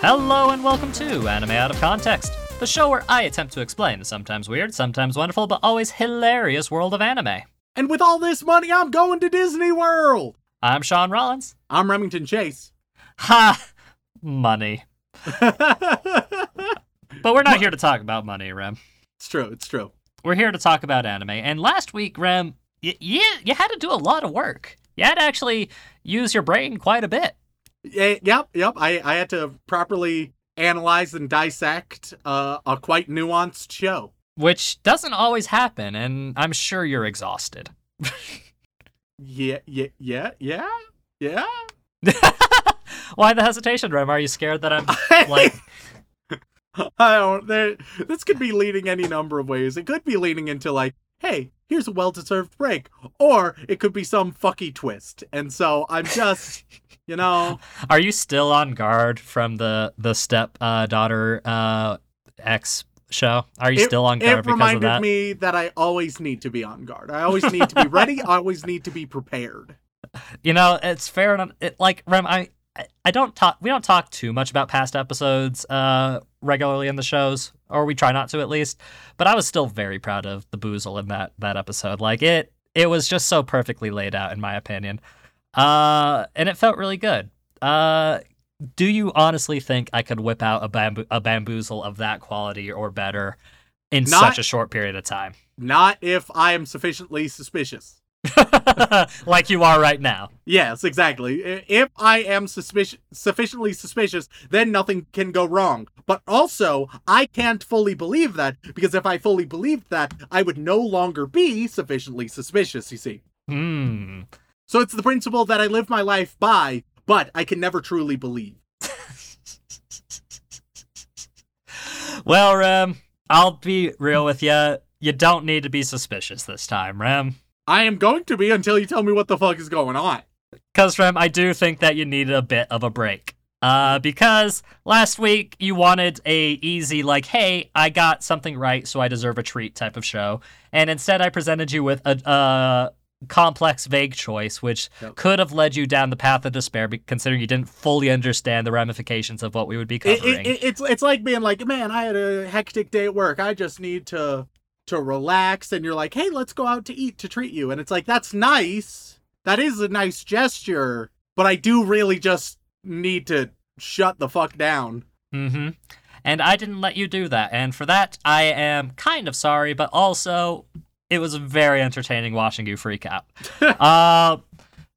Hello and welcome to Anime Out of Context, the show where I attempt to explain the sometimes weird, sometimes wonderful, but always hilarious world of anime. And with all this money, I'm going to Disney World. I'm Sean Rollins. I'm Remington Chase. Ha! Money. But we're not here to talk about money, Rem. It's true. It's true. We're here to talk about anime. And last week, Rem, y- you, you had to do a lot of work. You had to actually use your brain quite a bit. Yeah, yep, yep. I, I had to properly analyze and dissect uh, a quite nuanced show. Which doesn't always happen, and I'm sure you're exhausted. Yeah, yeah, yeah, yeah, yeah. Why the hesitation, Rem? Are you scared that I'm like I don't. There, this could be leading any number of ways. It could be leading into like, hey, here's a well-deserved break, or it could be some fucky twist. And so I'm just, you know, Are you still on guard from the the step uh, daughter uh, X show? Are you it, still on guard it because of reminded that? me that I always need to be on guard. I always need to be ready. I always need to be prepared. You know, it's fair enough. It, like Rem, I I- I don't talk. We don't talk too much about past episodes uh, regularly in the shows, or we try not to at least. But I was still very proud of the boozle in that that episode. Like it, it was just so perfectly laid out, in my opinion, uh, and it felt really good. Uh, do you honestly think I could whip out a bamboo a bamboozle of that quality or better in Not- such a short period of time, Not if I am sufficiently suspicious. like you are right now? Yes, exactly. If I am suspicious, sufficiently suspicious, then nothing can go wrong. But also, I can't fully believe that because if I fully believed that, I would no longer be sufficiently suspicious, you see. Hmm. So it's the principle that I live my life by, but I can never truly believe. Well, Rem, I'll be real with you. You don't need to be suspicious this time, Rem. I am going to be until you tell me what the fuck is going on. Because, Rem, I do think that you needed a bit of a break. Uh, because last week you wanted a easy, like, hey, I got something right, so I deserve a treat type of show. And instead I presented you with a, a complex, vague choice, which Yep. could have led you down the path of despair, considering you didn't fully understand the ramifications of what we would be It, covering. it, it- it's it's like being like, man, I had a hectic day at work. I just need to to relax, and you're like, hey, let's go out to eat to treat you, and it's like that's nice. That is a nice gesture, but I do really just need to shut the fuck down. Mm-hmm. And I didn't let you do that. And for that, I am kind of sorry, but also it was very entertaining watching you freak out. uh,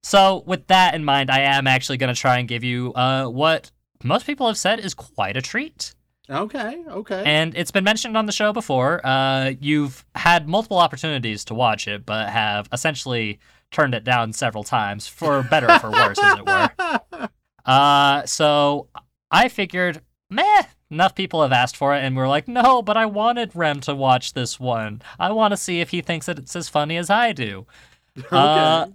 so with that in mind, I am actually going to try and give you uh, what most people have said is quite a treat. Okay, okay. And it's been mentioned on the show before. Uh, you've had multiple opportunities to watch it, but have essentially turned it down several times, for better or for worse, as it were. Uh, so I figured, meh, enough people have asked for it, and we're like, no, but I wanted Rem to watch this one. I want to see if he thinks that it's as funny as I do. okay. Uh,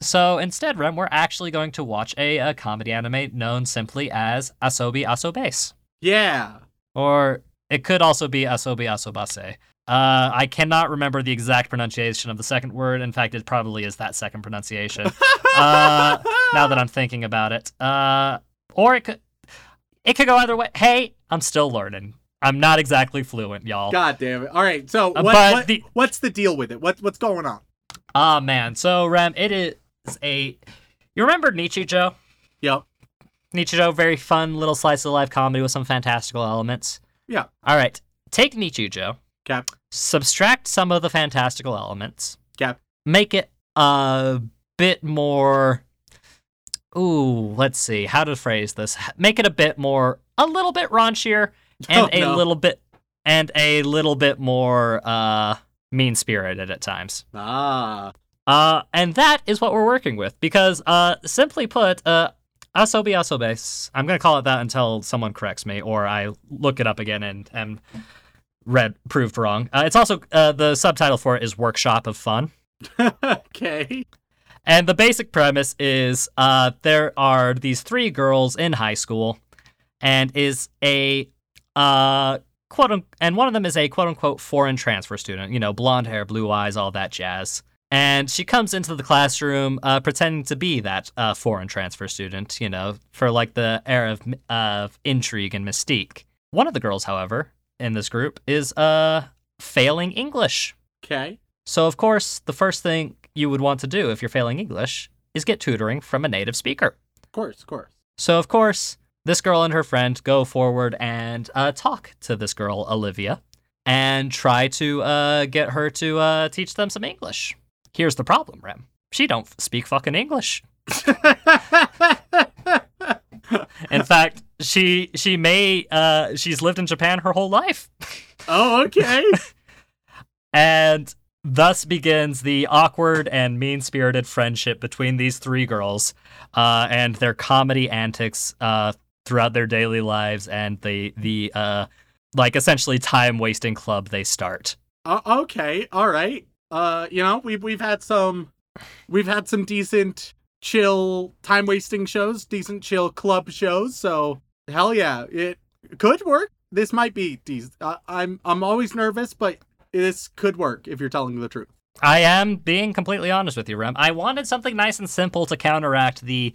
so instead, Rem, we're actually going to watch a, a comedy anime known simply as Asobi Asobase. yeah. Or it could also be Asobi Asobase. Uh, I cannot remember the exact pronunciation of the second word. In fact, it probably is that second pronunciation. uh, now that I'm thinking about it. Uh, or it could it could go either way. Hey, I'm still learning. I'm not exactly fluent, y'all. God damn it. All right. So Uh, what, what the- what's the deal with it? What what's going on? Ah man. So Rem, it is a you remember Nichijou? Yep. Nichijou, very fun little slice of life comedy with some fantastical elements. Yeah. All right. Take Nichijou, Cap. subtract some of the fantastical elements, Cap. make it a bit more ooh let's see how to phrase this make it a bit more a little bit raunchier and Oh, a no. little bit and a little bit more uh mean spirited at times Ah. uh, and that is what we're working with because, uh, simply put, uh, Asobi Asobes. I'm gonna call it that until someone corrects me or I look it up again and am read proved wrong. Uh, it's also uh, the subtitle for it is Workshop of Fun. okay. And the basic premise is uh, there are these three girls in high school, and is a uh, quote un- and one of them is a quote unquote foreign transfer student. You know, blonde hair, blue eyes, all that jazz. And she comes into the classroom uh, pretending to be that uh, foreign transfer student. You know, for like the air of of intrigue and mystique. One of the girls, however, in this group is uh failing English. Okay. So, of course, the first thing you would want to do if you're failing English is get tutoring from a native speaker. Of course, of course. So, of course, this girl and her friend go forward and uh, talk to this girl, Olivia, and try to uh, get her to uh, teach them some English. Here's the problem, Rem. She don't speak fucking English. In fact, she she may uh, she's lived in Japan her whole life. oh, okay. And thus begins the awkward and mean spirited friendship between these three girls uh, and their comedy antics uh, throughout their daily lives and the, the uh, like essentially time wasting club they start. Uh, okay, all right. Uh, you know, we've we've had some, we've had some decent chill time wasting shows, decent chill club shows. So hell yeah, it could work. This might be. Dec- uh, I'm I'm always nervous, but this could work if you're telling the truth. I am being completely honest with you, Rem. I wanted something nice and simple to counteract the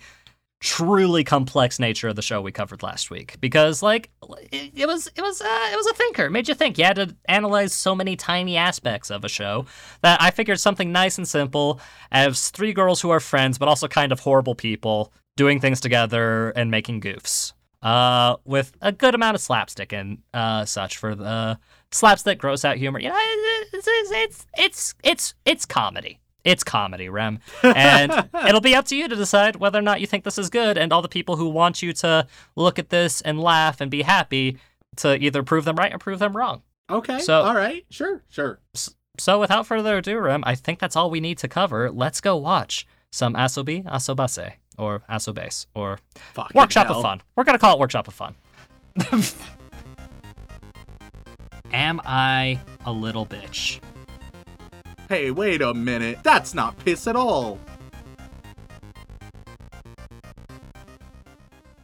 truly complex nature of the show we covered last week. Because like it, was it was uh, it was a thinker. It made you think. You had to analyze so many tiny aspects of a show that i figured something nice and simple as three girls who are friends but also kind of horrible people doing things together and making goofs uh with a good amount of slapstick and uh such for the slapstick gross out humor. You know it's it's it's it's, it's comedy it's comedy, Rem. And it'll be up to you to decide whether or not you think this is good. And all the people who want you to look at this and laugh and be happy to either prove them right or prove them wrong. Okay. So- all right, sure, sure. So without further ado, Rem, I think that's all we need to cover. Let's go watch some Asobi Asobase or Asobase or Fucking Workshop hell. of Fun. We're going to call it Workshop of Fun. Am I a little bitch? Hey, wait a minute. That's not piss at all.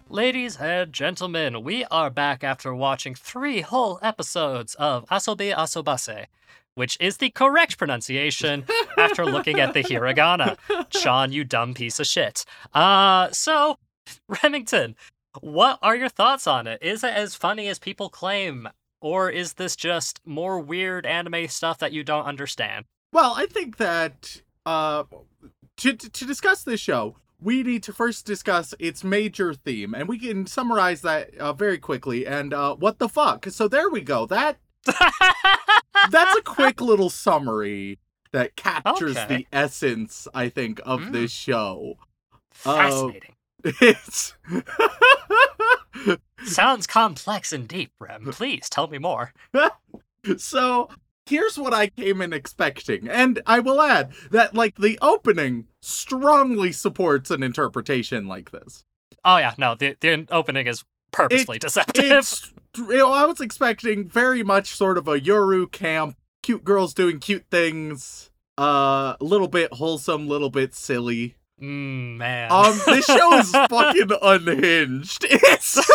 Ladies and gentlemen, we are back after watching three whole episodes of Asobi Asobase, which is the correct pronunciation after looking at the hiragana. Sean, you dumb piece of shit. Uh, so, Remington, what are your thoughts on it? Is it as funny as people claim? Or is this just more weird anime stuff that you don't understand? Well, I think that uh, to to discuss this show, we need to first discuss its major theme, and we can summarize that uh, very quickly. And uh, what the fuck? So there we go. That that's a quick little summary that captures Okay. the essence, I think, of Mm. this show. Fascinating. It's Sounds complex and deep, Rem. Please tell me more. so here's what I came in expecting, and I will add that like the opening strongly supports an interpretation like this. Oh yeah, no, the the opening is purposely deceptive. It's you know, I was expecting very much sort of a Yuru Camp, cute girls doing cute things, uh, a little bit wholesome, little bit silly. Mm, man. Um, this show is fucking unhinged. It's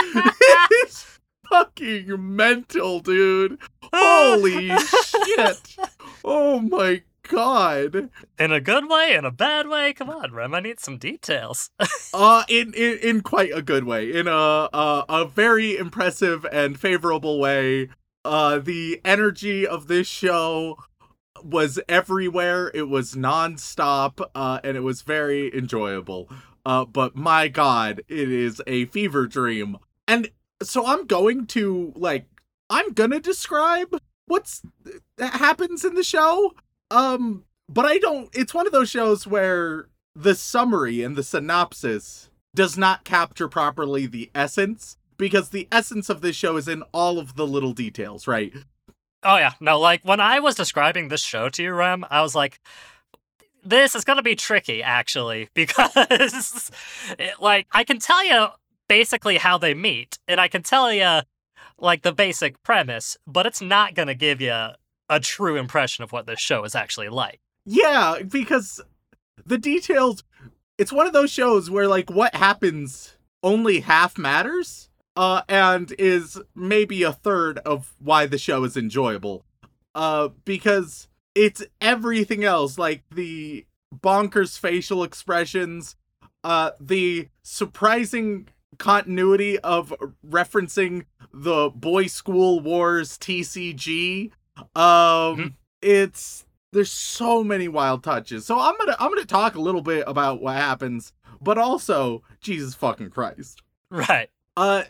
it's fucking mental, dude. Holy shit! Oh my god. in a good way, in a bad way. Come on, Rem. I need some details. Uh, in, in in quite a good way, in a a, a very impressive and favorable way. Uh, the energy of this show was everywhere. It was nonstop, uh, and it was very enjoyable. Uh, but my god, it is a fever dream. And so I'm going to like I'm gonna describe what's that happens in the show. Um, but I don't. It's one of those shows where the summary and the synopsis does not capture properly the essence because the essence of this show is in all of the little details, right? oh yeah, no. Like when I was describing this show to you, Rem, I was like, this is going to be tricky actually because it, like I can tell you basically how they meet and I can tell you like the basic premise, but it's not going to give you a true impression of what this show is actually like. Yeah, because the details it's one of those shows where like what happens only half matters uh and is maybe a third of why the show is enjoyable. Uh because it's everything else like the bonkers facial expressions, uh the surprising continuity of referencing the boy school wars TCG. Um Mhm. it's there's so many wild touches. So I'm to I'm to talk a little bit about what happens, but also Jesus fucking Christ. Right. Uh,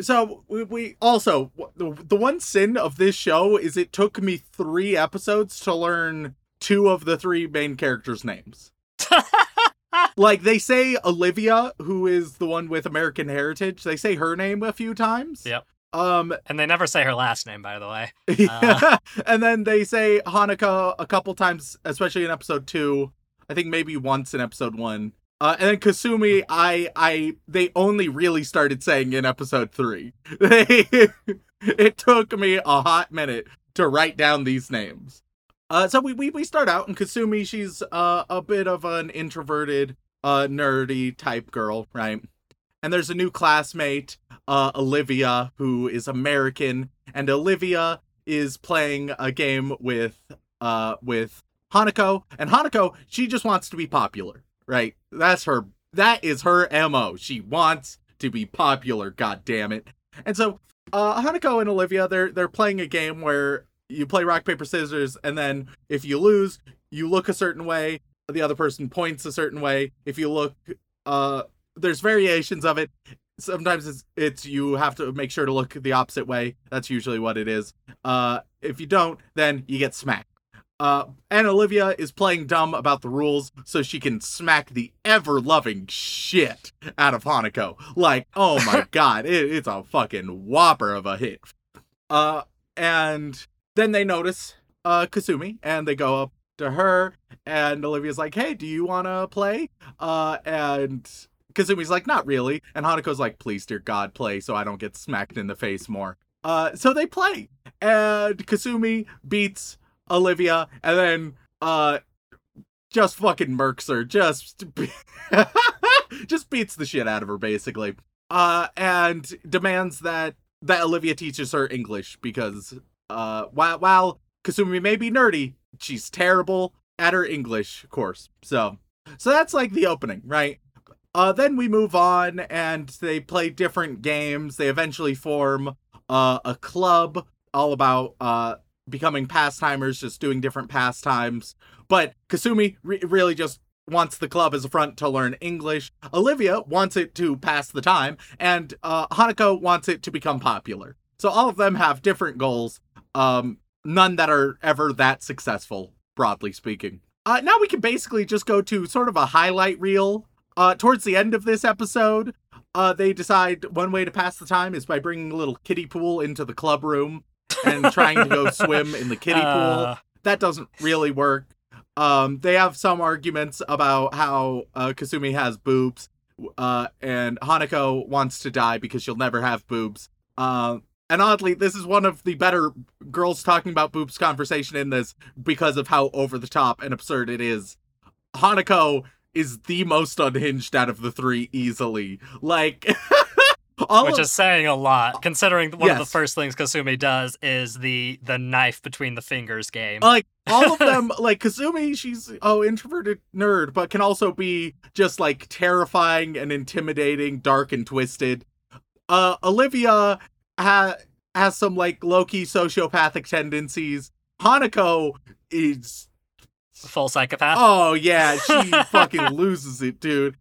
so we, we also the, the one sin of this show is it took me three episodes to learn two of the three main characters' names. like they say Olivia, who is the one with American heritage, they say her name a few times. Yep. Um, and they never say her last name by the way. and then they say Hanako a couple times, especially in episode two. I think maybe once in episode one. Uh, and then Kasumi, I, I, they only really started saying in episode three. They, it took me a hot minute to write down these names. Uh, so we, we, we start out, and Kasumi, she's uh, a bit of an introverted, uh, nerdy type girl, right? And there's a new classmate, uh, Olivia, who is American, and Olivia is playing a game with, uh, with Hanako, and Hanako, she just wants to be popular, right? That's her, that is her MO. She wants to be popular, god damn it. And so, uh, Hanako and Olivia, they're, they're playing a game where you play rock, paper, scissors, and then if you lose, you look a certain way, the other person points a certain way. If you look, uh, there's variations of it. Sometimes it's, it's you have to make sure to look the opposite way. That's usually what it is. Uh, if you don't, then you get smacked. Uh, and Olivia is playing dumb about the rules so she can smack the ever loving shit out of Hanako. Like, oh my god, it, it's a fucking whopper of a hit. Uh, and then they notice uh Kasumi and they go up to her and Olivia's like, "Hey, do you want to play?" Uh and Kasumi's like, "Not really." And Hanako's like, "Please, dear God, play so I don't get smacked in the face more." Uh so they play. And Kasumi beats Olivia and then uh just fucking murks her. Just just beats the shit out of her basically. Uh and demands that that Olivia teaches her English because uh while while Kasumi may be nerdy, she's terrible at her English course. So so that's like the opening, right? Uh then we move on and they play different games. They eventually form uh a club all about uh becoming pastimers, just doing different pastimes. But Kasumi re- really just wants the club as a front to learn English. Olivia wants it to pass the time, and uh, Hanako wants it to become popular. So all of them have different goals. Um, none that are ever that successful, broadly speaking. Uh, now we can basically just go to sort of a highlight reel. Uh, towards the end of this episode, uh, they decide one way to pass the time is by bringing a little kiddie pool into the club room and trying to go swim in the kiddie pool Uh, that doesn't really work. Um, they have some arguments about how uh, Kasumi has boobs, uh, and Hanako wants to die because she'll never have boobs. And oddly, this is one of the better girls talking about boobs conversation in this because of how over the top and absurd it is. Hanako is the most unhinged out of the three easily. Like, all which of- is saying a lot, considering one of the first things Kasumi does is the the knife between the fingers game. like all of them like Kasumi she's oh introverted nerd but can also be just like terrifying and intimidating dark and twisted uh Olivia ha- has some like low-key sociopathic tendencies. Hanako is Full psychopath. oh yeah she fucking loses it dude.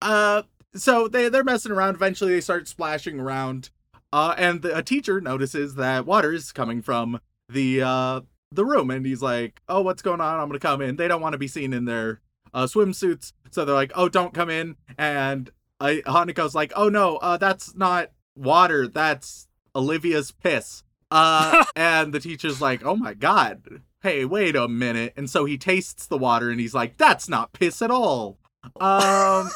Uh so they they're messing around. Eventually they start splashing around. Uh and the, a teacher notices that water is coming from the uh the room. And he's like oh what's going on? I'm gonna come in. They don't want to be seen in their uh swimsuits. So they're like oh don't come in. And I, Hanako's like oh no uh that's not water. That's olivia's piss uh and the teacher's like oh my god hey, wait a minute. And so he tastes the water and he's like, that's not piss at all. Um,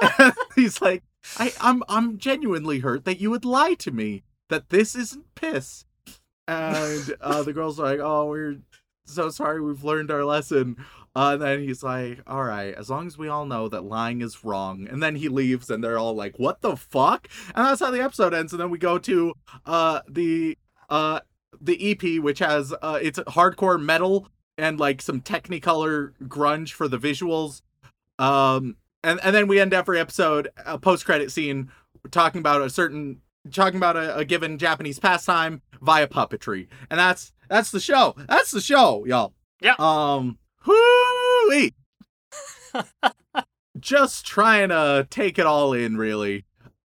he's like, I, I'm, I'm genuinely hurt that you would lie to me that this isn't piss. And uh, the girls are like, oh, we're so sorry. We've learned our lesson. Uh, and then he's like, all right, as long as we all know that lying is wrong. And then he leaves and they're all like, what the fuck? And that's how the episode ends. And then we go to uh, the uh, the EP, which has uh, it's hardcore metal and like some Technicolor grunge for the visuals. Um, and, and then we end every episode, a post credit scene, talking about a certain talking about a, a given Japanese pastime via puppetry. And that's that's the show. That's the show, y'all. Yeah. Um whoo Just trying to take it all in, really.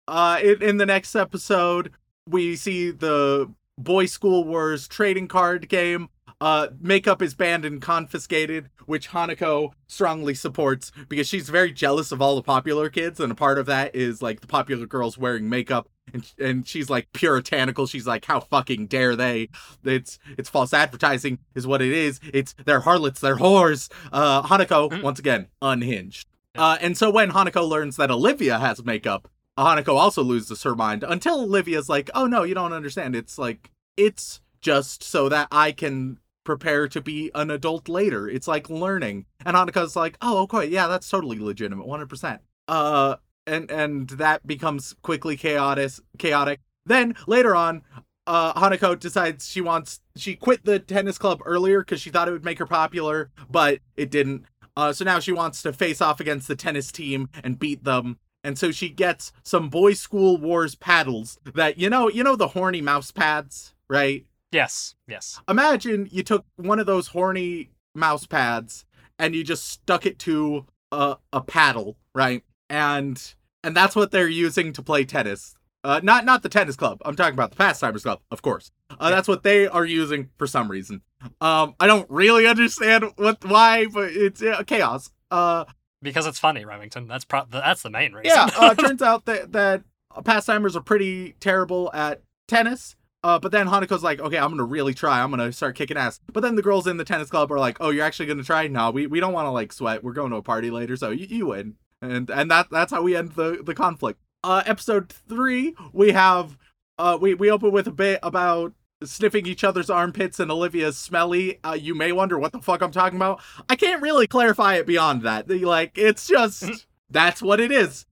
Uh, in, in the next episode, we see the Boy School Wars trading card game. Uh, makeup is banned and confiscated, which Hanako strongly supports because she's very jealous of all the popular kids, and a part of that is like the popular girls wearing makeup, and and she's like puritanical. She's like, how fucking dare they? It's it's false advertising, is what it is. It's they're harlots, they're whores. Uh, Hanako Mm. once again unhinged. Uh, and so when Hanako learns that Olivia has makeup, Hanako also loses her mind until Olivia's like, "Oh no, you don't understand. It's like it's just so that I can prepare to be an adult later. It's like learning." And Hanako's like, "Oh, okay, yeah, that's totally legitimate, 100%." Uh and and that becomes quickly chaotic chaotic. Then later on, uh Hanako decides she wants she quit the tennis club earlier cuz she thought it would make her popular, but it didn't. Uh, so now she wants to face off against the tennis team and beat them. And so she gets some boy school wars paddles that you know, you know the horny mouse pads, right? Yes, yes. Imagine you took one of those horny mouse pads and you just stuck it to a, a paddle, right? And and that's what they're using to play tennis. Uh, not not the tennis club. I'm talking about the Pastimers Club, of course. Uh, that's what they are using for some reason. Um, I don't really understand what why, but it's uh, chaos. Uh, Because it's funny, Remington. That's pro- that's the main reason. yeah, uh, turns out that that pastimers are pretty terrible at tennis. Uh, but then Hanako's like, okay, I'm gonna really try. I'm gonna start kicking ass. But then the girls in the tennis club are like, oh, you're actually gonna try? No, we, we don't want to like sweat. We're going to a party later, so you, you win. And and that that's how we end the the conflict. Uh, episode three, we have uh we we open with a bit about sniffing each other's armpits and Olivia's smelly. Uh, you may wonder what the fuck I'm talking about. I can't really clarify it beyond that. Like it's just that's what it is.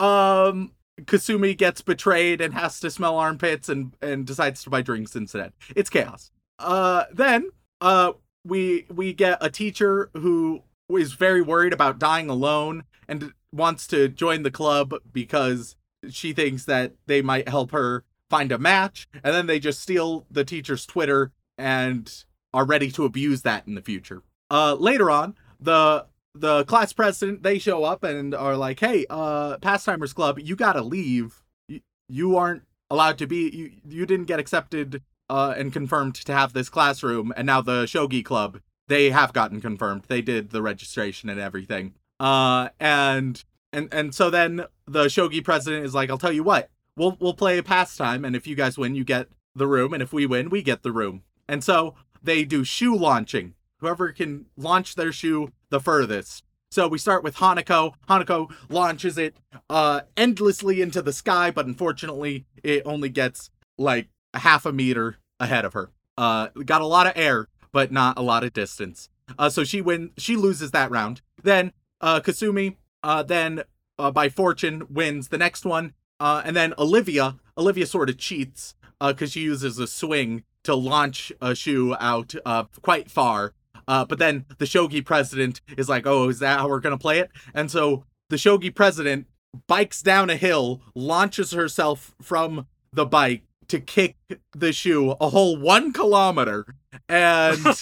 Um Kasumi gets betrayed and has to smell armpits and and decides to buy drinks instead. It's chaos. Uh then uh we we get a teacher who is very worried about dying alone and wants to join the club because she thinks that they might help her find a match and then they just steal the teacher's Twitter and are ready to abuse that in the future. Uh later on, the the class president they show up and are like, "Hey, uh Pastimers Club, you got to leave. You, you aren't allowed to be you you didn't get accepted uh and confirmed to have this classroom and now the Shogi Club, they have gotten confirmed. They did the registration and everything. Uh and and and so then the Shogi president is like, "I'll tell you what. We'll we'll play a pastime and if you guys win, you get the room and if we win, we get the room." And so they do shoe launching. Whoever can launch their shoe the furthest. So we start with Hanako. Hanako launches it uh endlessly into the sky, but unfortunately it only gets like a half a meter ahead of her. Uh got a lot of air, but not a lot of distance. Uh so she win she loses that round. Then uh Kasumi uh then uh, by fortune wins the next one. Uh and then Olivia, Olivia sort of cheats uh cuz she uses a swing to launch a shoe out uh quite far. Uh, but then the shogi president is like, "Oh, is that how we're gonna play it?" And so the shogi president bikes down a hill, launches herself from the bike to kick the shoe a whole one kilometer, and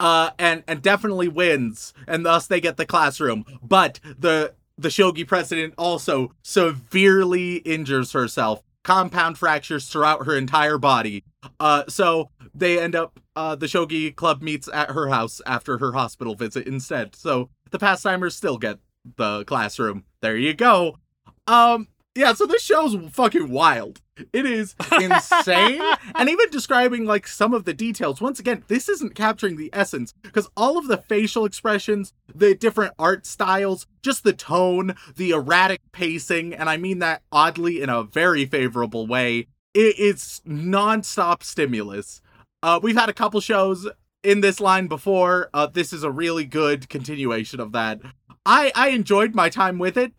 uh, and and definitely wins, and thus they get the classroom. But the the shogi president also severely injures herself, compound fractures throughout her entire body. Uh, so they end up uh, the shogi club meets at her house after her hospital visit instead. So the pastimers still get the classroom. There you go. Um, Yeah, so this show's fucking wild. It is insane. and even describing like some of the details, once again, this isn't capturing the essence because all of the facial expressions, the different art styles, just the tone, the erratic pacing, and I mean that oddly in a very favorable way, it, it's nonstop stimulus. Uh, we've had a couple shows in this line before. Uh, this is a really good continuation of that. I I enjoyed my time with it.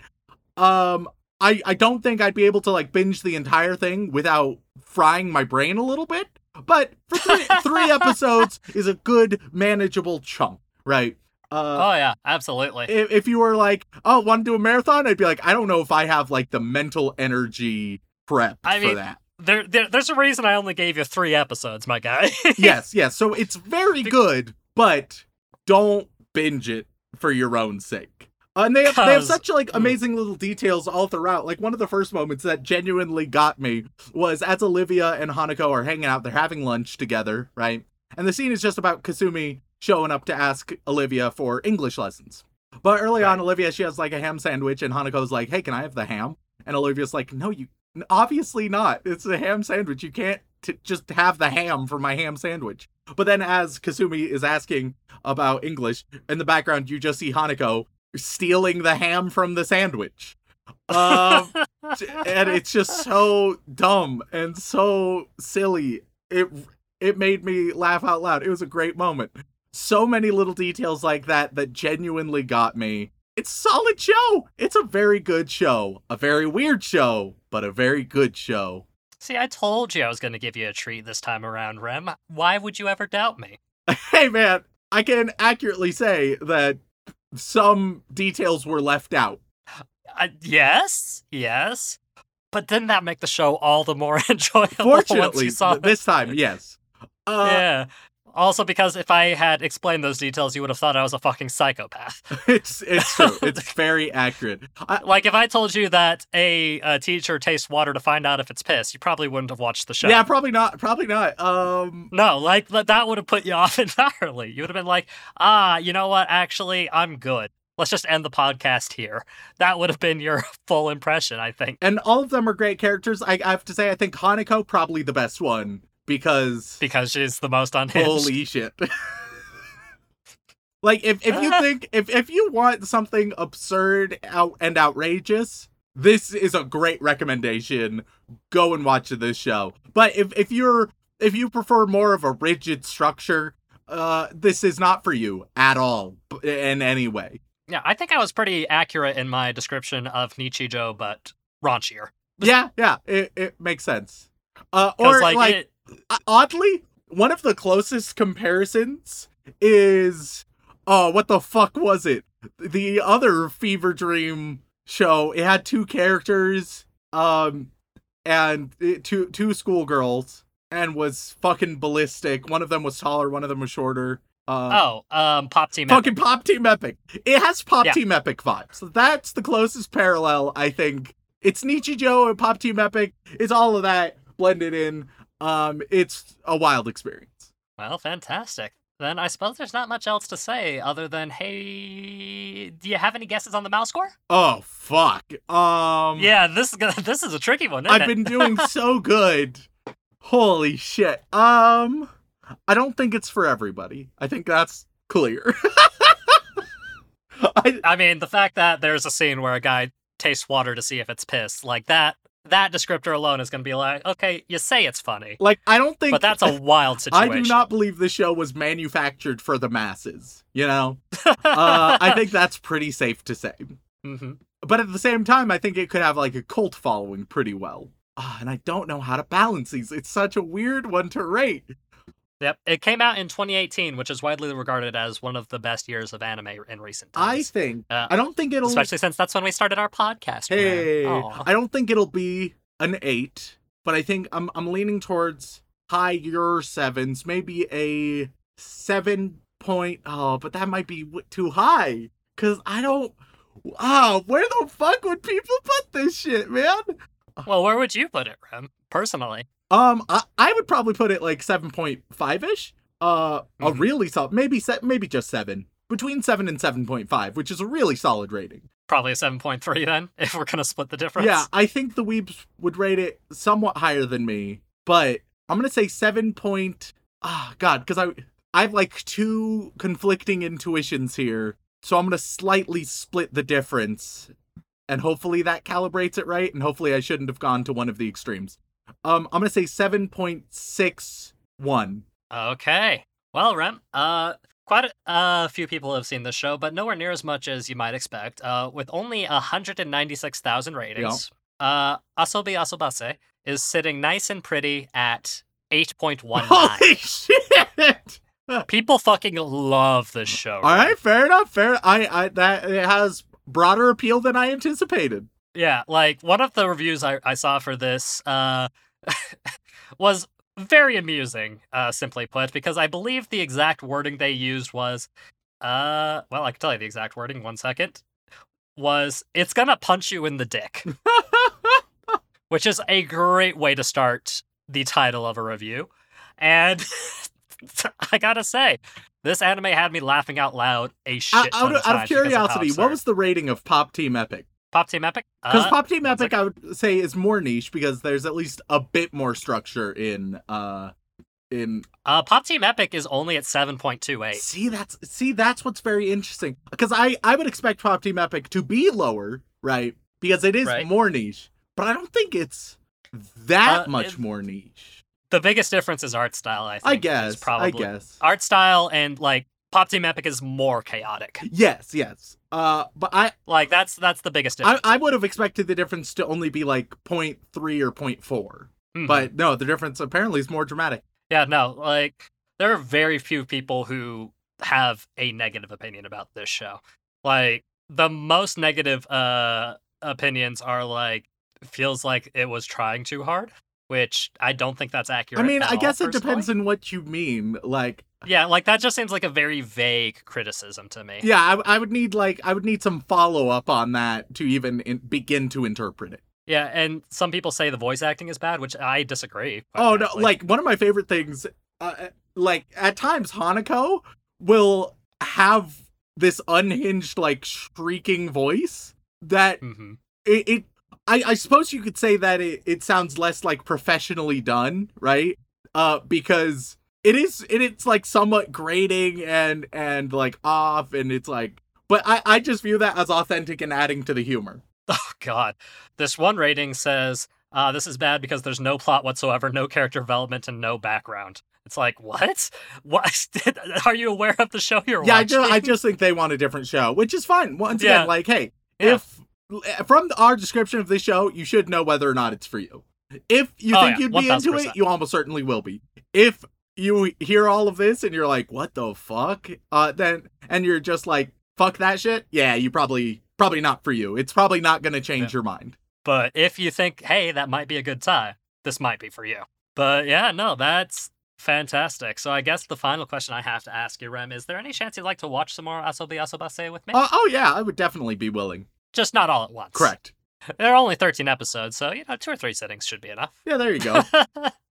Um, I I don't think I'd be able to like binge the entire thing without frying my brain a little bit. But for three, three episodes is a good manageable chunk, right? Uh, oh yeah, absolutely. if, if you were like, oh, want to do a marathon? I'd be like, I don't know if I have like the mental energy prep I for mean, that. There, there, there's a reason I only gave you three episodes, my guy. yes, yes. So it's very good, but don't binge it for your own sake. And they have, they have such like mm. amazing little details all throughout. Like one of the first moments that genuinely got me was as Olivia and Hanako are hanging out, they're having lunch together, right? And the scene is just about Kasumi showing up to ask Olivia for English lessons. But early on, Olivia she has like a ham sandwich, and Hanako's like, "Hey, can I have the ham?" And Olivia's like, "No, you obviously not. It's a ham sandwich. You can't t- just have the ham for my ham sandwich." But then, as Kasumi is asking about English, in the background, you just see Hanako stealing the ham from the sandwich. Um, and it's just so dumb and so silly. It it made me laugh out loud. It was a great moment. So many little details like that that genuinely got me. It's a solid show. It's a very good show. A very weird show, but a very good show. See, I told you I was going to give you a treat this time around, Rem. Why would you ever doubt me? hey man, I can accurately say that some details were left out. Uh, yes, yes. But didn't that make the show all the more enjoyable Fortunately, you saw th- this time, yes. Uh, yeah. Also, because if I had explained those details, you would have thought I was a fucking psychopath. it's it's true. It's very accurate. I, Like, if I told you that a, uh teacher tastes water to find out if it's piss, you probably wouldn't have watched the show. yeah, probably not. Probably not. Um, No, like th- that would have put you off entirely. You would have been like, ah, you know what? Actually, I'm good. Let's just end the podcast here. That would have been your full impression, I think. and all of them are great characters. I, I have to say, I think Hanako probably the best one because Because she's the most unhinged. holy shit. like if if you think if if you want something absurd out and outrageous, this is a great recommendation. Go and watch this show. But if if you're if you prefer more of a rigid structure, uh this is not for you at all in any way. Yeah, I think I was pretty accurate in my description of Nichijou, but raunchier. Yeah, yeah, it, it makes sense. Uh, or like, like, it, oddly, one of the closest comparisons is oh, what the fuck was it? The other Fever Dream show. It had two characters, um, and it, two two schoolgirls, and was fucking ballistic. One of them was taller, one of them was shorter. Uh, oh, um, Pop Team. fucking Pop Team Epic. It has Pop Yeah. Team Epic vibes. So that's the closest parallel, I think. It's Nichijou and Pop Team Epic. It's all of that blended in. Um, it's a wild experience. Well, fantastic. Then I suppose there's not much else to say other than, hey, do you have any guesses on the mouse score? Oh fuck. Um, yeah, this is gonna, this is a tricky one. Isn't I've it? been doing so good. Holy shit. Um, I don't think it's for everybody. I think that's clear. I, I mean, the fact that there's a scene where a guy tastes water to see if it's piss, like that, that descriptor alone is going to be like, okay, you say it's funny, like I don't think but that's a wild situation. I do not believe the show was manufactured for the masses, you know? Uh, I think that's pretty safe to say. Mm-hmm. But at the same time, I think it could have like a cult following pretty well. Ah, and I don't know how to balance these. It's such a weird one to rate. Yep, it came out in 2018, which is widely regarded as one of the best years of anime in recent I times. think Uh, I don't think it'll Especially since that's when we started our podcast. Hey, I don't think it'll be an eight, but I think I'm I'm leaning towards higher sevens, maybe a seven point. Oh, but that might be too high because I don't. Ah, where the fuck would people put this shit, man? Well, where would you put it, Rem? Personally, Um, I, I would probably put it like seven point five ish. Uh, a Mhm. really solid, maybe set, maybe just seven, between seven and seven point five, which is a really solid rating. Probably a 7.3 then, if we're gonna split the difference. Yeah, I think the weebs would rate it somewhat higher than me, but I'm gonna say seven point. Ah, God, because I I have like two conflicting intuitions here, so I'm gonna slightly split the difference, and hopefully that calibrates it right, and hopefully I shouldn't have gone to one of the extremes. Um, I'm gonna say seven point six one. Okay. Well, Rem, uh, quite a uh, few people have seen this show, but nowhere near as much as you might expect. Uh, with only 196,000 ratings, uh, Asobi Asobase is sitting nice and pretty at 8.19. Holy shit! People fucking love this show. All right, fair enough. Fair. I I that it has broader appeal than I anticipated. Yeah, like one of the reviews I, I saw for this uh, was very amusing, uh, simply put, because I believe the exact wording they used was, uh, well, I can tell you the exact wording. One second, was it's gonna punch you in the dick, which is a great way to start the title of a review, and I gotta say. This anime had me laughing out loud a shit out, ton out, of out of curiosity, what was the rating of Pop Team Epic? Pop Team Epic? Because Uh, Pop Team Epic. I would say, is more niche because there's at least a bit more structure in uh in. Uh, Pop Team Epic is only at 7.28. See, that's see, that's what's very interesting because I I would expect Pop Team Epic to be lower, right? Because it is Right. more niche, but I don't think it's that Uh, much it- more niche. The biggest difference is art style, I think. I guess. Probably. I guess. Art style and, like, Pop Team Epic is more chaotic. Yes, yes. Uh, but I Like, that's that's the biggest I, difference. I would have expected the difference to only be like 0.3 or 0.4. Mhm. But no, the difference apparently is more dramatic. Yeah, no, like, there are very few people who have a negative opinion about this show. Like, the most negative uh opinions are, like, feels like it was trying too hard, which I don't think that's accurate. I mean, I all, guess it personally. depends on what you mean. Like, Yeah, like, that just seems like a very vague criticism to me. yeah, I, I would need like I would need some follow up on that to even in, begin to interpret it. Yeah, and some people say the voice acting is bad, which I disagree. Oh no, like one of my favorite things, uh, like at times Hanako will have this unhinged like shrieking voice that Mhm. it, it I, I suppose you could say that it, it sounds less like professionally done, right? Uh because it is it, it's like somewhat grating and and like off and it's like but I, I just view that as authentic and adding to the humor. Oh god, this one rating says uh, this is bad because there's no plot whatsoever, no character development, and no background. It's like what? What? Are you aware of the show you're watching? yeah, I just I just think they want a different show, which is fine. Once Yeah. again, like hey, Yeah. if from our description of this show, you should know whether or not it's for you. If you Oh, think yeah, you'd be into 1000%. it, you almost certainly will be. If you hear all of this and you're like, "What the fuck?" Uh, then and you're just like, "Fuck that shit." Yeah, you probably probably not for you. It's probably not going to change Yeah. your mind. But if you think, hey, that might be a good time, this might be for you. But yeah, no, that's fantastic. So I guess the final question I have to ask you, Rem, is there any chance you'd like to watch some more Asobi Asobase with me? Uh, oh yeah, I would definitely be willing. Just not all at once. Correct. There are only 13 episodes, so, you know, two or three sittings should be enough. Yeah, there you go.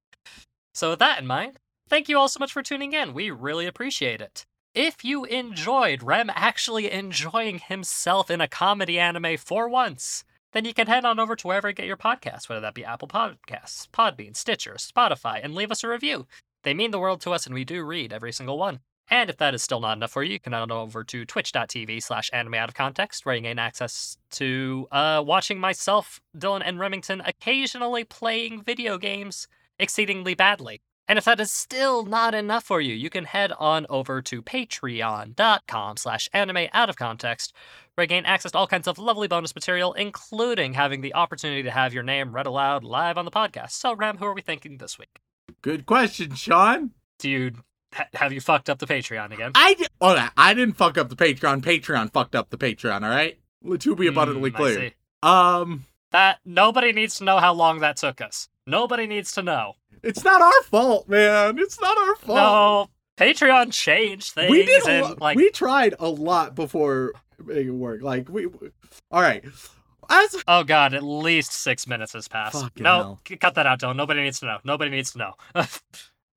so, with that in mind, thank you all so much for tuning in. We really appreciate it. If you enjoyed Rem actually enjoying himself in a comedy anime for once, then you can head on over to wherever you get your podcasts, whether that be Apple Podcasts, Podbean, Stitcher, Spotify, and leave us a review. They mean the world to us, and we do read every single one. And if that is still not enough for you, you can head on over to twitch.tv slash anime out of context, where you gain access to uh, watching myself, Dylan, and Remington occasionally playing video games exceedingly badly. And if that is still not enough for you, you can head on over to patreon.com slash anime out of context, where you gain access to all kinds of lovely bonus material, including having the opportunity to have your name read aloud live on the podcast. So, Ram, who are we thinking this week? Good question, Sean. Do you have you fucked up the Patreon again? I di- oh, I didn't fuck up the Patreon. Patreon fucked up the Patreon. All right, to be abundantly I clear. Um, That nobody needs to know how long that took us. Nobody needs to know. it's not our fault, man. It's not our fault. No, Patreon changed things. we did. And, lo- like, we tried a lot before making it work. Like we. All right. As oh god, at least six minutes has passed. Fucking no, hell. cut that out, Dylan. Nobody needs to know. Nobody needs to know.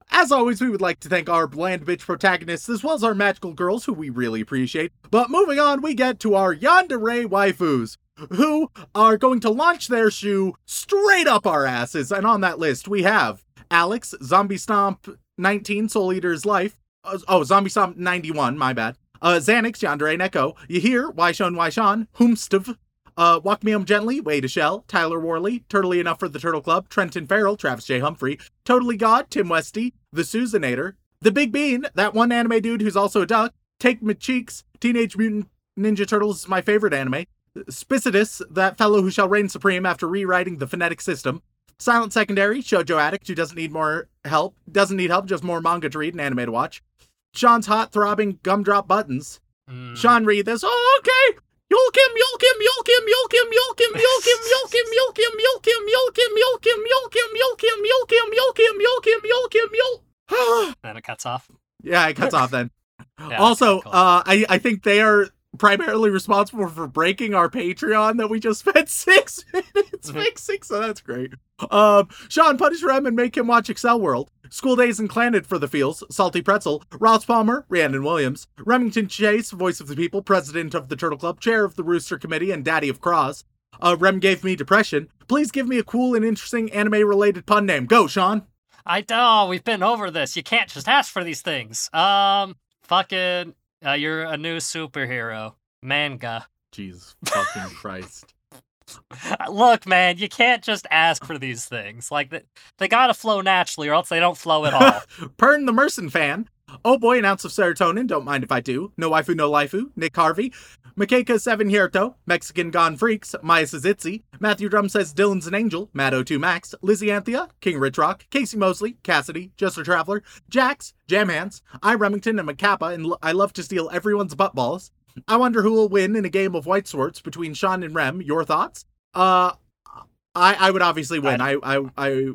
As always, we would like to thank our bland bitch protagonists as well as our magical girls, who we really appreciate. But moving on, we get to our yandere waifus, who are going to launch their shoe straight up our asses. And on that list, we have Alex, Zombie Stomp 19, Soul Eater's Life. Uh, oh, Zombie Stomp 91, my bad. Uh, Xanix, Yandere Neko, Yahir, Waishon Waishon, Humstv, uh, Walk Me Home Gently, Way to Shell, Tyler Worley, Turtly Enough for the Turtle Club, Trenton Farrell, Travis J. Humphrey, Totally God, Tim Westy, The Susanator, The Big Bean, that one anime dude who's also a duck, Take Me Cheeks, Teenage Mutant Ninja Turtles is my favorite anime, Spicidus, that fellow who shall reign supreme after rewriting the phonetic system, Silent Secondary, Shoujo Addict, who doesn't need more help, doesn't need help, just more manga to read and anime to watch, Sean's hot throbbing gumdrop buttons, Mm. Sean read this. Oh, okay. Yolkim, Yolkim, Yolkim, Yolkim, Yolkim, Yolkim, Yolkim, Yolkim, Yolkim, Yolkim, Yolkim, Yolkim, Yolkim, Yolkim, Yolkim, Yolkim, Yolkim, Yolkim, Then it cuts off. Yeah, it cuts off then. Also, uh, I I think they are primarily responsible for breaking our Patreon that we just spent six minutes fixing, so that's great. Um, Sean, punish Rem and make him watch Accel World. School Days and Clannad for the Feels, Salty Pretzel, Ross Palmer, Rhiannon Williams, Remington Chase, Voice of the People, President of the Turtle Club, Chair of the Rooster Committee, and Daddy of Cross. Uh, Rem gave me depression. Please give me a cool and interesting anime-related pun name. Go, Sean. I know we've been over this. You can't just ask for these things. Um, fucking, uh, you're a new superhero, manga. Jesus fucking Christ. Look, man, you can't just ask for these things. Like they, they gotta flow naturally, or else they don't flow at all. Pern the Merson fan. Oh boy, an ounce of serotonin, don't mind if I do. No waifu, no lifu. Nick Harvey. Makeka Seven Hierto. Mexican Gone Freaks. Maya says Matthew Drum says Dylan's an angel. Matt02 Max. Lizzie Anthea. King Rich Rock. Casey Mosley. Cassidy. Just a Traveler. Jax. Jam Hands. I Remington and Macappa, and I love to steal everyone's butt balls. I wonder who will win in a game of white swords between Sean and Rem. Your thoughts? Uh, I I would obviously win. I I, I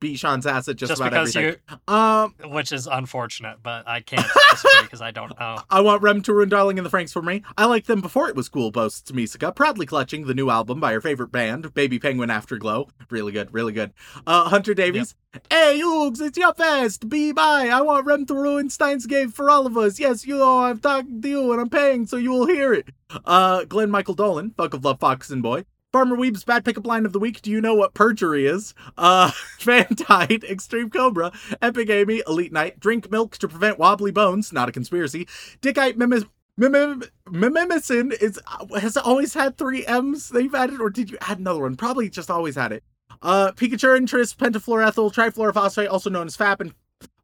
beat Sean's ass at just, just about because everything. you, Um, which is unfortunate, but I can't disagree because I don't know. I want Rem to ruin Darling in the Franxx for me. I liked them before it was cool, boasts Misaka, proudly clutching the new album by her favorite band, Baby Penguin Afterglow. Really good, really good. Uh, Hunter Davies. Hey, Oogs, it's your fest. Be by. I want Rem to ruin Steins;Gate for all of us. Yes, you know, I'm talking to you and I'm paying so you will hear it. Uh, Glenn Michael Dolan, fuck of love, Fox and Boy. Farmer Weeb's bad pickup line of the week. Do you know what perjury is? Uh, Van Tide, Extreme Cobra, Epic Amy, Elite Knight, drink milk to prevent wobbly bones. Not a conspiracy. Dickite Mimis. Mimim, Mimimicin is has always had three M's they've added, or did you add another one? Probably just always had it. Uh, Pikachu interest, pentafluorethyl, trifluorophosphate, also known as FAP, and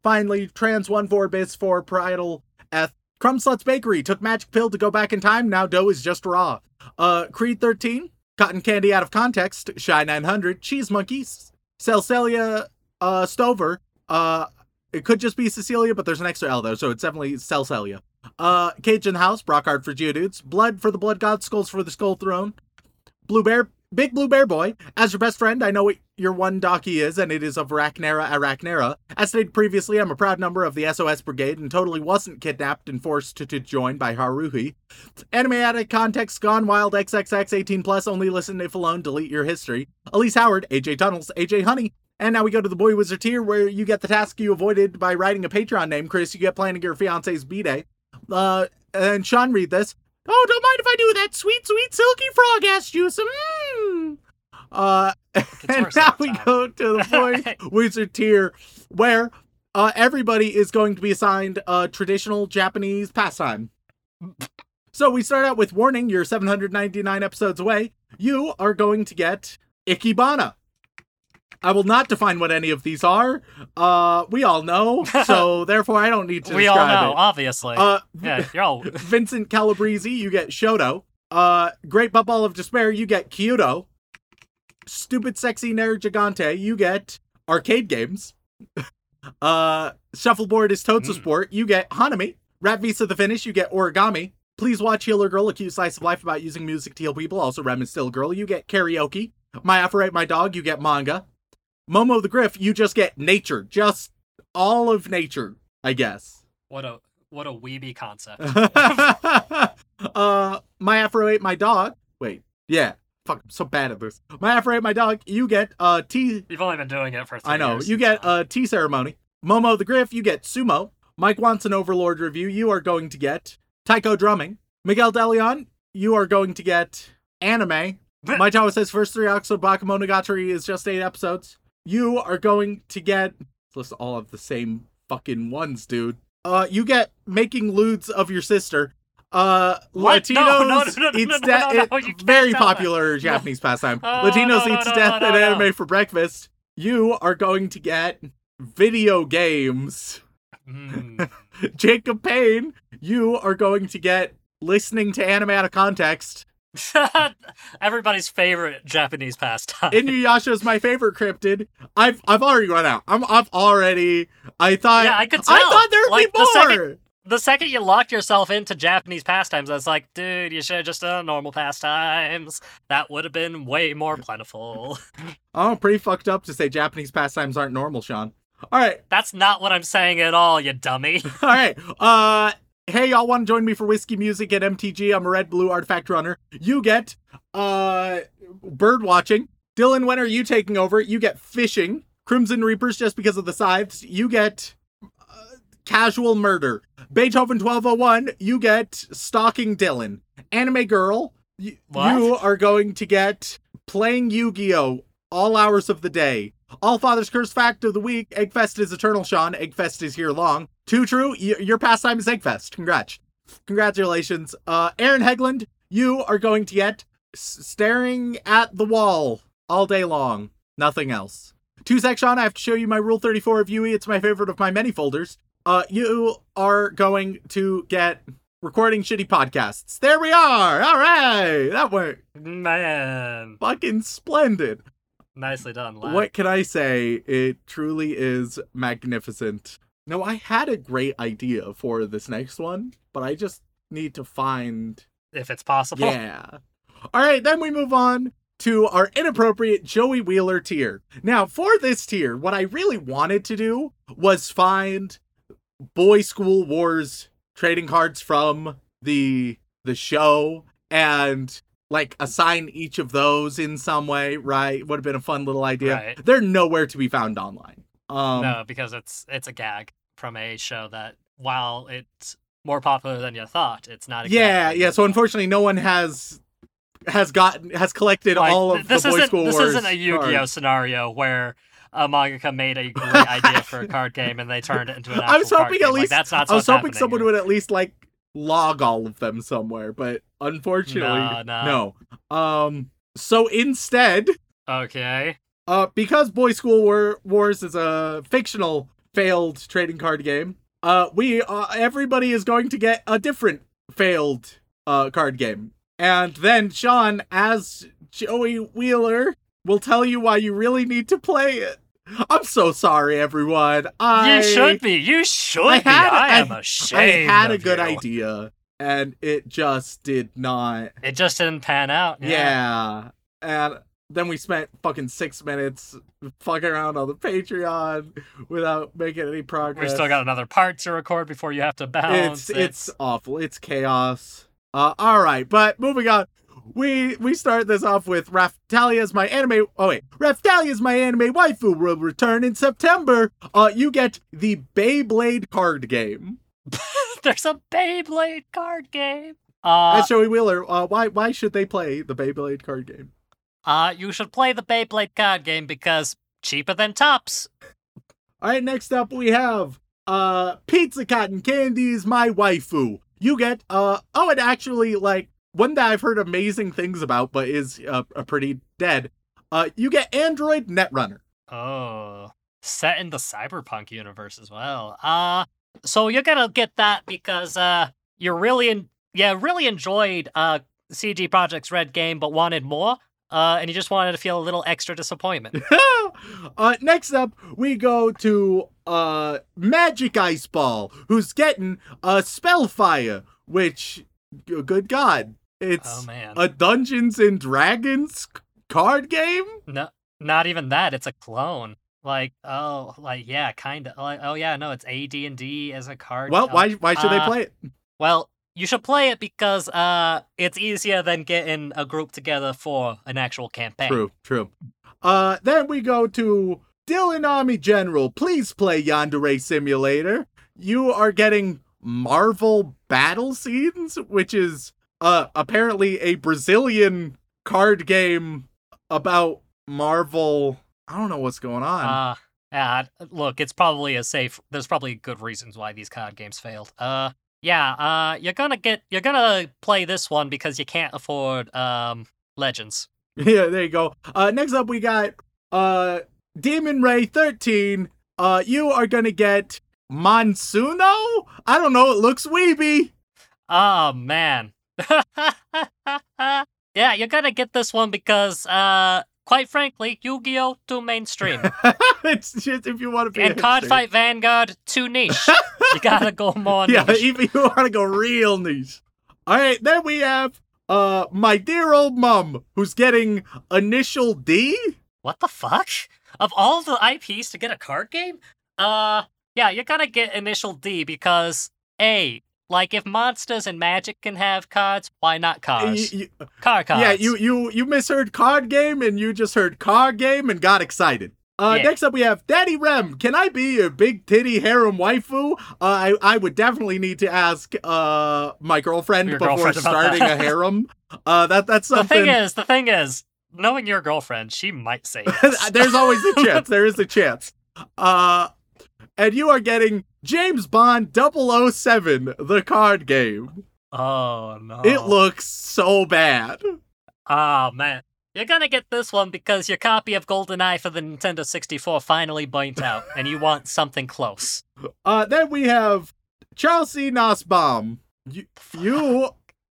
finally trans 1 4 bis 4 parietal F. Crumb Sluts Bakery took magic pill to go back in time. Now dough is just raw. Uh, Creed 13, Cotton Candy out of context, Shy 900, Cheese Monkeys, Celcelia uh, Stover. Uh, it could just be Cecilia, but there's an extra L there, so it's definitely Celcelia. Uh, the House, Brockhard for Geodudes, Blood for the Blood God, Skulls for the Skull Throne, Blue Bear, Big Blue Bear Boy. As your best friend, I know what your one docky is, and it is of Arachnera Arachnera. As stated previously, I'm a proud member of the SOS Brigade and totally wasn't kidnapped and forced to, to join by Haruhi. Anime Addict Context Gone Wild XXX 18 Plus, only listen if alone, delete your history. Elise Howard, AJ Tunnels, AJ Honey. And now we go to the Boy Wizard tier where you get the task you avoided by writing a Patreon name. Chris, you get planning your fiance's B-Day. Uh, and Sean, read this. Oh, don't mind if I do that sweet, sweet silky frog ass juice. Mmm. Uh, and now we time. go to the point Wizard tier where uh, everybody is going to be assigned a traditional Japanese pastime. So we start out with warning you're 799 episodes away. You are going to get Ikebana. I will not define what any of these are. Uh, we all know, so therefore I don't need to we all know, it. obviously. Uh, yeah, you're all. Vincent Calabrese, you get Shoto. Uh, Great Butt Ball of Despair, you get Kyoto. Stupid Sexy Nerd Gigante, you get arcade games. uh, Shuffleboard is Totsu Mm. Sport, you get Hanami. Rap Visa the Finish, you get Origami. Please watch Healer Girl, a cute slice of life about using music to heal people. Also, Rem and Still Girl, you get Karaoke. My Afro My Dog, you get manga. Momo the Griff, you just get nature. Just all of nature, I guess. What a what a weeby concept. uh, my Afro ate my dog. Wait, yeah. Fuck, I'm so bad at this. My Afro ate my dog. You get uh tea. You've only been doing it for. Three I know. years, You get a tea ceremony. Momo the Griff, you get Sumo. Mike wants an Overlord review. You are going to get Taiko Drumming. Miguel Delion, you are going to get anime. My Tower says first three episodes Bakemonogatari is just eight episodes. You are going to get let's all of the same fucking ones, dude. Uh you get making lewds of your sister. Uh What? Latinos No, no, no, no, no, eats death no, no, you can't very popular Japanese pastime. Oh, Latinos no, eats death no. anime for breakfast. You are going to get video games. Mm. Jacob Payne, you are going to get listening to anime out of context. Everybody's favorite Japanese pastime. Inuyasha is my favorite cryptid. I've I've already run out. I'm I've already. I thought. Yeah, I could I thought there'd Like, be the more. second- the second you locked yourself into Japanese pastimes, I was like, dude, you should have just done normal pastimes. That would have been way more plentiful. Oh, pretty fucked up to say Japanese pastimes aren't normal, Sean. All right, That's not what I'm saying at all, you dummy. all right. Uh, hey, y'all want to join me for whiskey music at MTG? I'm a red blue artifact runner. You get uh bird watching. Dylan, when are you taking over? You get fishing. Crimson Reapers just because of the scythes. You get uh, casual murder. Beethoven 1201. You get stalking Dylan. Anime girl. What? you are going to get playing Yu-Gi-Oh all hours of the day. All Father's Curse fact of the week. Eggfest is eternal, Sean. Eggfest is here long. Too true. Y- your pastime is Eggfest. Congrats. Congratulations. Uh, Aaron Hegland, you are going to get s- staring at the wall all day long. Nothing else. Two sec, Sean. I have to show you my Rule 34 of UE. It's my favorite of my many folders. Uh, you are going to get recording shitty podcasts. There we are. All right. That went Man, fucking splendid. Nicely done, lad. What can I say? It truly is magnificent. No, I had a great idea for this next one, but I just need to find. If it's possible. Yeah. All right, then we move on to our inappropriate Joey Wheeler tier. Now, for this tier, what I really wanted to do was find Boy School Wars trading cards from the the show and like assign each of those in some way, right? Would have been a fun little idea. Right. They're nowhere to be found online. Um no, because it's it's a gag from a show that while it's more popular than you thought, it's not. Yeah, exactly- yeah. So unfortunately, no one has has gotten has collected Like, all of this the Boy School this Wars. isn't a Yu-Gi-Oh cards. scenario where a mangaka made a great idea for a card game and they turned it into an. I was hoping at Like, least that's not. I was hoping someone here. would at least like log all of them somewhere, but unfortunately, No, no. no. Um. So instead, Okay. uh, because Boy School War- Wars is a fictional failed trading card game, uh, we uh, everybody is going to get a different failed uh card game, and then Sean, as Joey Wheeler, will tell you why you really need to play it. I'm so sorry, everyone. I You should be. You should I be. had- I am ashamed. I had a good you. idea, and it just did not. It just didn't pan out. Yeah. And then we spent fucking six minutes fucking around on the Patreon without making any progress. We still got another part to record before you have to bounce. It's it's awful. It's chaos. Uh, all right, but moving on. We we start this off with Raftalia's my anime. Oh wait, Raftalia's my anime waifu will return in September. Uh, you get the Beyblade card game. There's a Beyblade card game. Uh, That's Joey Wheeler. Uh, why why should they play the Beyblade card game? uh, you should play the Beyblade card game because cheaper than tops. All right, next up we have uh Pizza Cotton Candy is my waifu. You get uh oh, it actually like one that I've heard amazing things about, but is uh, a pretty dead. Uh, you get Android Netrunner. Oh, set in the cyberpunk universe as well. Uh, so you're gonna get that because uh, you really en- yeah really enjoyed uh CD Projekt's Red game, but wanted more. Uh, and you just wanted to feel a little extra disappointment. uh, next up we go to uh Magic Ice Ball, who's getting a Spellfire, which good God, it's oh a Dungeons and Dragons card game. no, not even that. It's a clone. Like oh, like yeah, kind of. Like oh yeah, no, it's AD and D as a card. Well, oh, why why should they uh, play it? Well, you should play it because uh, it's easier than getting a group together for an actual campaign. True, true. Uh, then we go to Dylan Army General, please play Yandere Simulator. You are getting Marvel Battle Scenes, which is uh apparently a Brazilian card game about Marvel. I don't know what's going on. Uh, yeah, look, it's probably a safe. There's probably good reasons why these card games failed. Uh, yeah, uh, you're gonna get, you're gonna play this one because you can't afford um Legends. yeah, there you go. Uh, next up we got uh Demon Ray 13. Uh, you are gonna get Monsuno. I don't know. It looks weeby. Oh man. yeah, you're gonna get this one because, uh, quite frankly, Yu-Gi-Oh! too mainstream. it's just if you want to be and a Card. Fight Vanguard too niche. you gotta go more Yeah, niche. even you want to go real niche. All right, then we have uh my dear old mum who's getting initial D. What the fuck? Of all the IPs to get a card game? Uh, yeah, you're gonna get Initial D because A, like if monsters and magic can have cards, why not cars? You- you- Car cards. yeah, you you you misheard card game and you just heard card game and got excited. Uh, Yeah. Next up, we have Daddy Rem. Can I be your big titty harem waifu? Uh, I I would definitely need to ask uh my girlfriend Your before girlfriend starting a harem. Uh, that that's something. The thing is, the thing is, knowing your girlfriend, she might say yes. There's always a chance. There is a chance. Uh, and you are getting James Bond 007, the card game. oh no. It looks so bad. Oh man. You're gonna get this one because your copy of GoldenEye for the Nintendo 64 finally burnt out, and you want something close. Uh, then we have Chelsea Nussbaum. You, you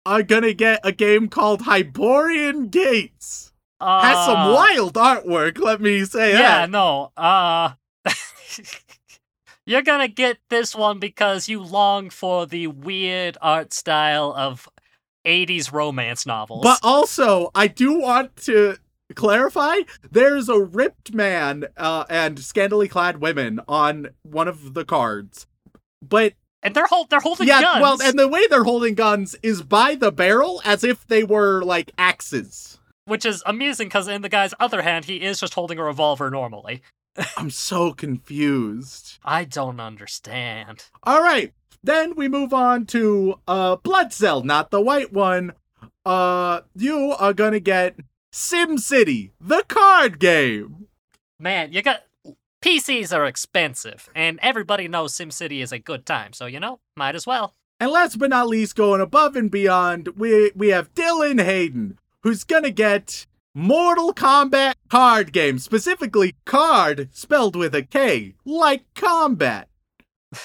are gonna get a game called Hyborian Gates. Has some Uh, wild artwork, let me say Yeah, that. Yeah, no. Uh You're gonna get this one because you long for the weird art style of 80s romance novels. But also, I do want to clarify there's a ripped man uh, and scantily clad women on one of the cards. But and they're hold they're holding yeah, guns. well, and the way they're holding guns is by the barrel as if they were like axes. which is amusing because in the guy's other hand, he is just holding a revolver normally. I'm so confused. I don't understand. All right, then we move on to uh Blood Cell, not the white one. Uh, you are gonna get Sim City, the card game. Man, you got PCs are expensive, and everybody knows SimCity is a good time, so you know, might as well. And last but not least, going above and beyond, we we have Dylan Hayden, who's gonna get Mortal Kombat card game, specifically card spelled with a K, like combat.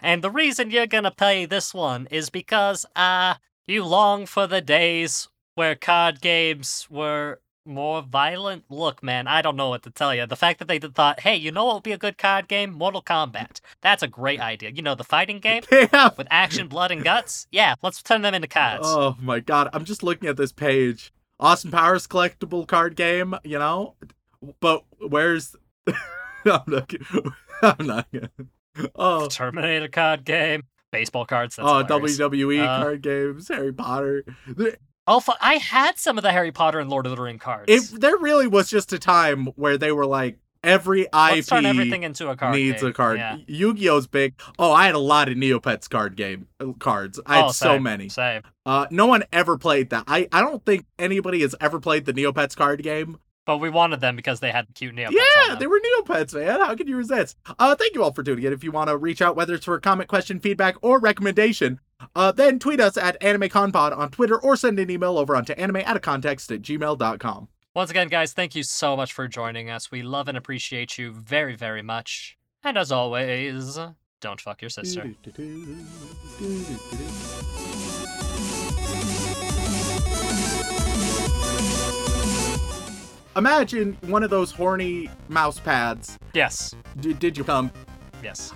And the reason you're gonna play this one is because, uh, you long for the days where card games were more violent. Look, man, I don't know what to tell you. The fact that they thought, hey, you know what would be a good card game? Mortal Kombat. That's a great idea. You know, the fighting game have. with action, blood, and guts? Yeah, let's turn them into cards. Oh my god, I'm just looking at this page. Austin Powers collectible card game, you know, but where's? I'm not. I'm not. Gonna... Oh. Terminator card game, baseball cards. That's oh, hilarious. WWE Uh, card games, Harry Potter. Oh, I had some of the Harry Potter and Lord of the Ring cards. It there really was just a time where they were like every Let's IP turn everything into a card. needs game. a card. Yeah. Yu-Gi-Oh's big. Oh, I had a lot of Neopets card game uh, cards. I had oh, so many. Same. Uh, no one ever played that. I I don't think anybody has ever played the Neopets card game. But we wanted them because they had cute Neopets. Yeah, they were Neopets, man. How could you resist? Uh, thank you all for tuning in. If you want to reach out, whether it's for a comment, question, feedback, or recommendation, uh, then tweet us at AnimeConPod on Twitter or send an email over onto anime at a context at gmail.com. Once again, guys, thank you so much for joining us. We love and appreciate you very, very much. And as always, don't fuck your sister. Imagine one of those horny mouse pads. Yes. D- did you come? Yes.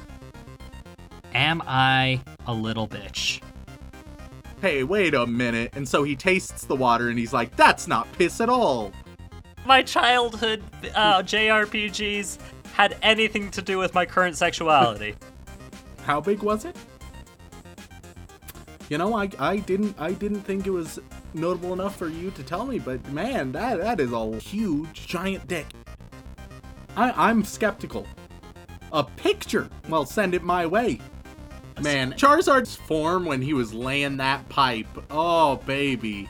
Am I a little bitch? Hey, wait a minute. And so he tastes the water and he's like, that's not piss at all. My childhood uh, JRPGs had anything to do with my current sexuality. How big was it? You know, I I didn't I didn't think it was notable enough for you to tell me, but man, that that is a huge giant dick. I, I'm skeptical. A picture? Well, send it my way. Man, Charizard's form when he was laying that pipe. Oh, baby.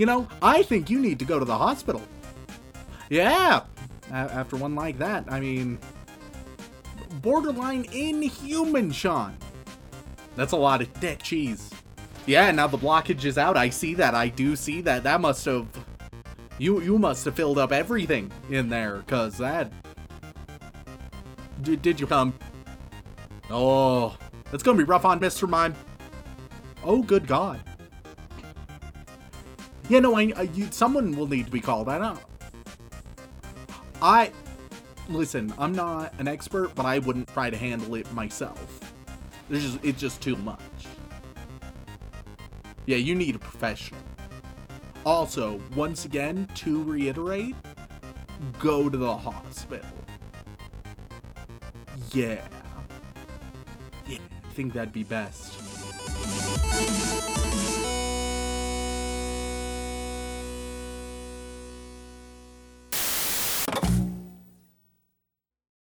You know, I think you need to go to the hospital. Yeah. A- after one like that, I mean, borderline inhuman, Sean. That's a lot of dead cheese. Yeah, now the blockage is out. I see that. I do see that. That must have you you must have filled up everything in there cuz that did, did you come? Oh, going to be rough on Mr. Mime. Oh, good god. Yeah, no, I, I you, someone will need to be called. Know. I listen. I'm not an expert, but I wouldn't try to handle it myself. It's just it's just too much. Yeah, you need a professional. Also, once again, to reiterate, go to the hospital. Yeah. Yeah, I think that'd be best.